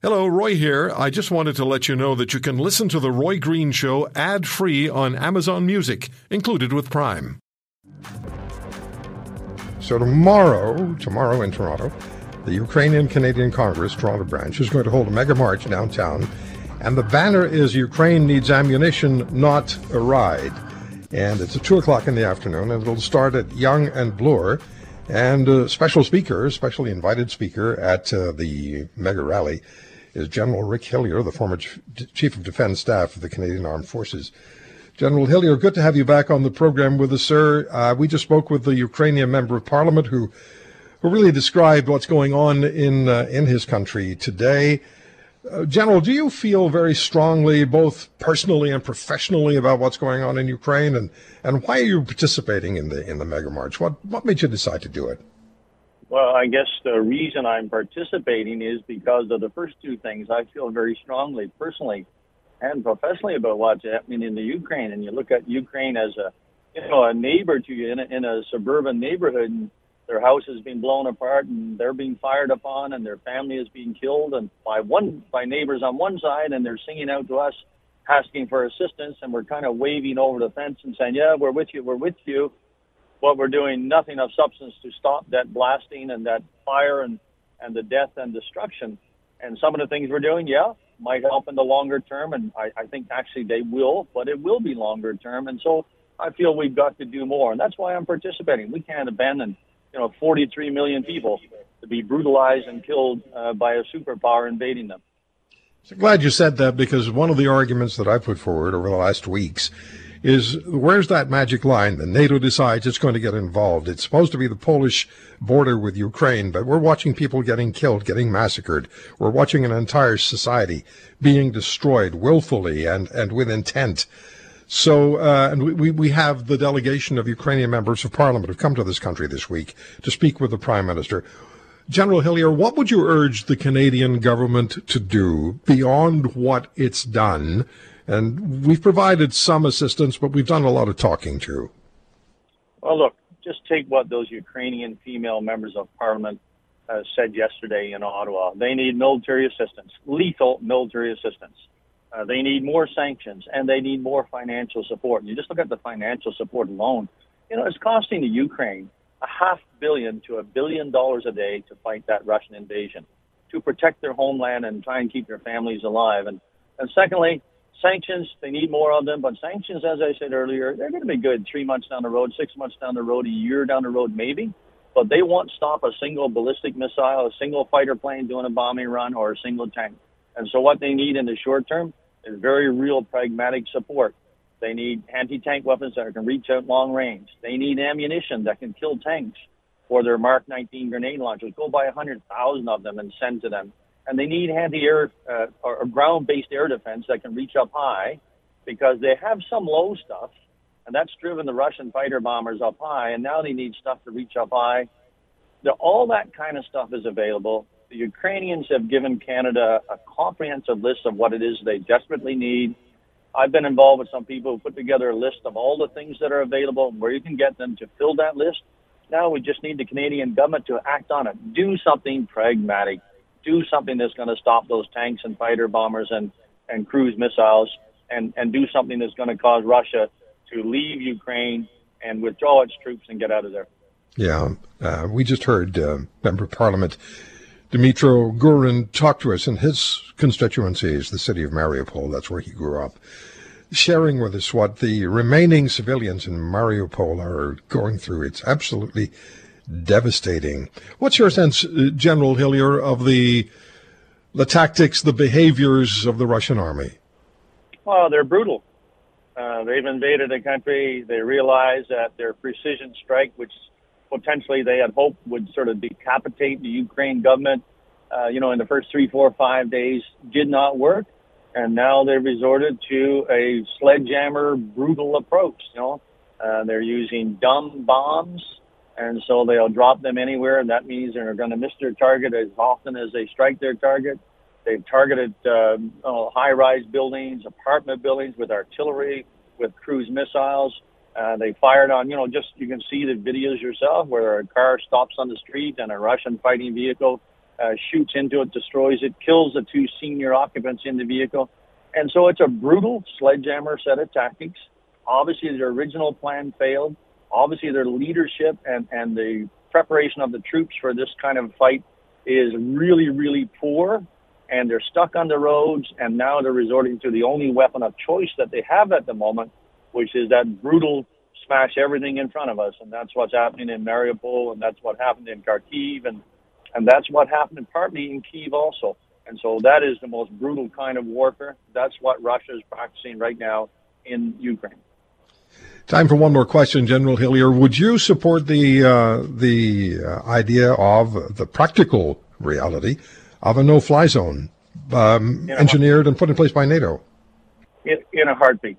Hello, Roy here. I just wanted to let you know that you can listen to The Roy Green Show ad free on Amazon Music, included with Prime. So, tomorrow, tomorrow in Toronto, the Ukrainian Canadian Congress, Toronto branch, is going to hold a mega march downtown. And the banner is Ukraine needs ammunition, not a ride. And it's at 2 o'clock in the afternoon, and it'll start at Yonge and Bloor. And a special speaker, specially invited speaker at uh, the mega rally is General Rick Hillier, the former Chief of Defense Staff of the Canadian Armed Forces. General Hillier, good to have you back on the program with us, sir. Uh, we just spoke with the Ukrainian member of parliament who, who really described what's going on in uh, in his country today. Uh, General, do you feel very strongly, both personally and professionally, about what's going on in Ukraine, and, and why are you participating in the in the mega march? What what made you decide to do it? Well, I guess the reason I'm participating is because of the first two things. I feel very strongly, personally and professionally, about what's happening in the Ukraine. And you look at Ukraine as a, you know, a neighbor to you in a, in a suburban neighborhood, and their house is being blown apart, and they're being fired upon, and their family is being killed, and by one by neighbors on one side, and they're singing out to us, asking for assistance, and we're kind of waving over the fence and saying, "Yeah, we're with you, we're with you." but we're doing nothing of substance to stop that blasting and that fire and, and the death and destruction. And some of the things we're doing, yeah, might help in the longer term. And I, I think actually they will, but it will be longer term. And so I feel we've got to do more. And that's why I'm participating. We can't abandon, you know, 43 million people to be brutalized and killed uh, by a superpower invading them. So glad you said that because one of the arguments that I put forward over the last weeks is where's that magic line? The NATO decides it's going to get involved. It's supposed to be the Polish border with Ukraine, but we're watching people getting killed, getting massacred. We're watching an entire society being destroyed willfully and, and with intent. So, uh, and we, we have the delegation of Ukrainian members of parliament have come to this country this week to speak with the prime minister. General Hillier, what would you urge the Canadian government to do beyond what it's done and we've provided some assistance, but we've done a lot of talking too. Well, look, just take what those Ukrainian female members of parliament uh, said yesterday in Ottawa. They need military assistance, lethal military assistance. Uh, they need more sanctions and they need more financial support. And you just look at the financial support alone. You know, it's costing the Ukraine a half billion to a billion dollars a day to fight that Russian invasion, to protect their homeland and try and keep their families alive. And, and secondly, sanctions, they need more of them, but sanctions, as I said earlier, they're going to be good three months down the road, six months down the road, a year down the road, maybe. But they won't stop a single ballistic missile, a single fighter plane doing a bombing run, or a single tank. And so what they need in the short term is very real pragmatic support. They need anti-tank weapons that can reach out long range. They need ammunition that can kill tanks for their Mark 19 grenade launchers. Go buy 100,000 of them and send to them and they need anti-air uh, or ground-based air defense that can reach up high, because they have some low stuff, and that's driven the Russian fighter bombers up high, and now they need stuff to reach up high. The, all that kind of stuff is available. The Ukrainians have given Canada a comprehensive list of what it is they desperately need. I've been involved with some people who put together a list of all the things that are available, and where you can get them to fill that list. Now we just need the Canadian government to act on it. Do something pragmatic do something that's going to stop those tanks and fighter bombers and, and cruise missiles and, and do something that's going to cause Russia to leave Ukraine and withdraw its troops and get out of there. Yeah, uh, we just heard uh, Member of Parliament Dmytro Gurin talked to us in his constituencies, the city of Mariupol. That's where he grew up, sharing with us what the remaining civilians in Mariupol are going through. It's absolutely devastating. What's your sense, uh, General Hillier, of the the tactics, the behaviors of the Russian army? Well, they're brutal. Uh, they've invaded a country. They realize that their precision strike, which potentially they had hoped would sort of decapitate the Ukraine government, uh, you know, in the first three, four, five days, did not work. And now they've resorted to a sledgehammer, brutal approach. You know, uh, they're using dumb bombs and so they'll drop them anywhere. And that means they're going to miss their target as often as they strike their target. They've targeted uh, oh, high-rise buildings, apartment buildings with artillery, with cruise missiles. Uh, they fired on, you know, just you can see the videos yourself where a car stops on the street and a Russian fighting vehicle uh, shoots into it, destroys it, kills the two senior occupants in the vehicle. And so it's a brutal sledgehammer set of tactics. Obviously, their original plan failed. Obviously, their leadership and, and the preparation of the troops for this kind of fight is really, really poor. And they're stuck on the roads, and now they're resorting to the only weapon of choice that they have at the moment, which is that brutal smash everything in front of us. And that's what's happening in Mariupol, and that's what happened in Kharkiv, and, and that's what happened partly in Kiev also. And so that is the most brutal kind of warfare. That's what Russia is practicing right now in Ukraine. Time for one more question, General Hillier. Would you support the uh, the uh, idea of the practical reality of a no-fly zone um, engineered and put in place by NATO? In, in a heartbeat.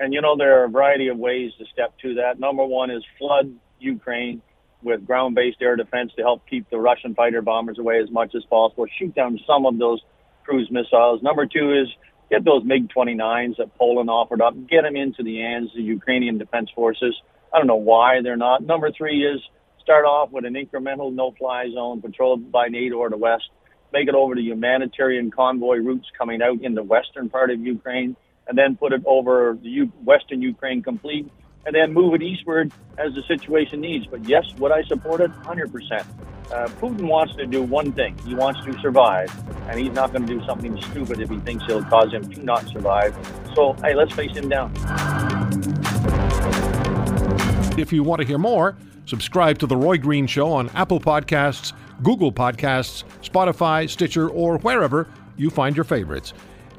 And you know there are a variety of ways to step to that. Number one is flood Ukraine with ground-based air defense to help keep the Russian fighter bombers away as much as possible. Shoot down some of those cruise missiles. Number two is get those MiG-29s that Poland offered up, get them into the hands of the Ukrainian defense forces. I don't know why they're not. Number three is start off with an incremental no-fly zone patrolled by NATO or the West, make it over to humanitarian convoy routes coming out in the western part of Ukraine, and then put it over the U- western Ukraine complete and then move it eastward as the situation needs. But yes, would I support it? 100%. Uh, Putin wants to do one thing. He wants to survive, and he's not going to do something stupid if he thinks it'll cause him to not survive. So, hey, let's face him down. If you want to hear more, subscribe to The Roy Green Show on Apple Podcasts, Google Podcasts, Spotify, Stitcher, or wherever you find your favorites.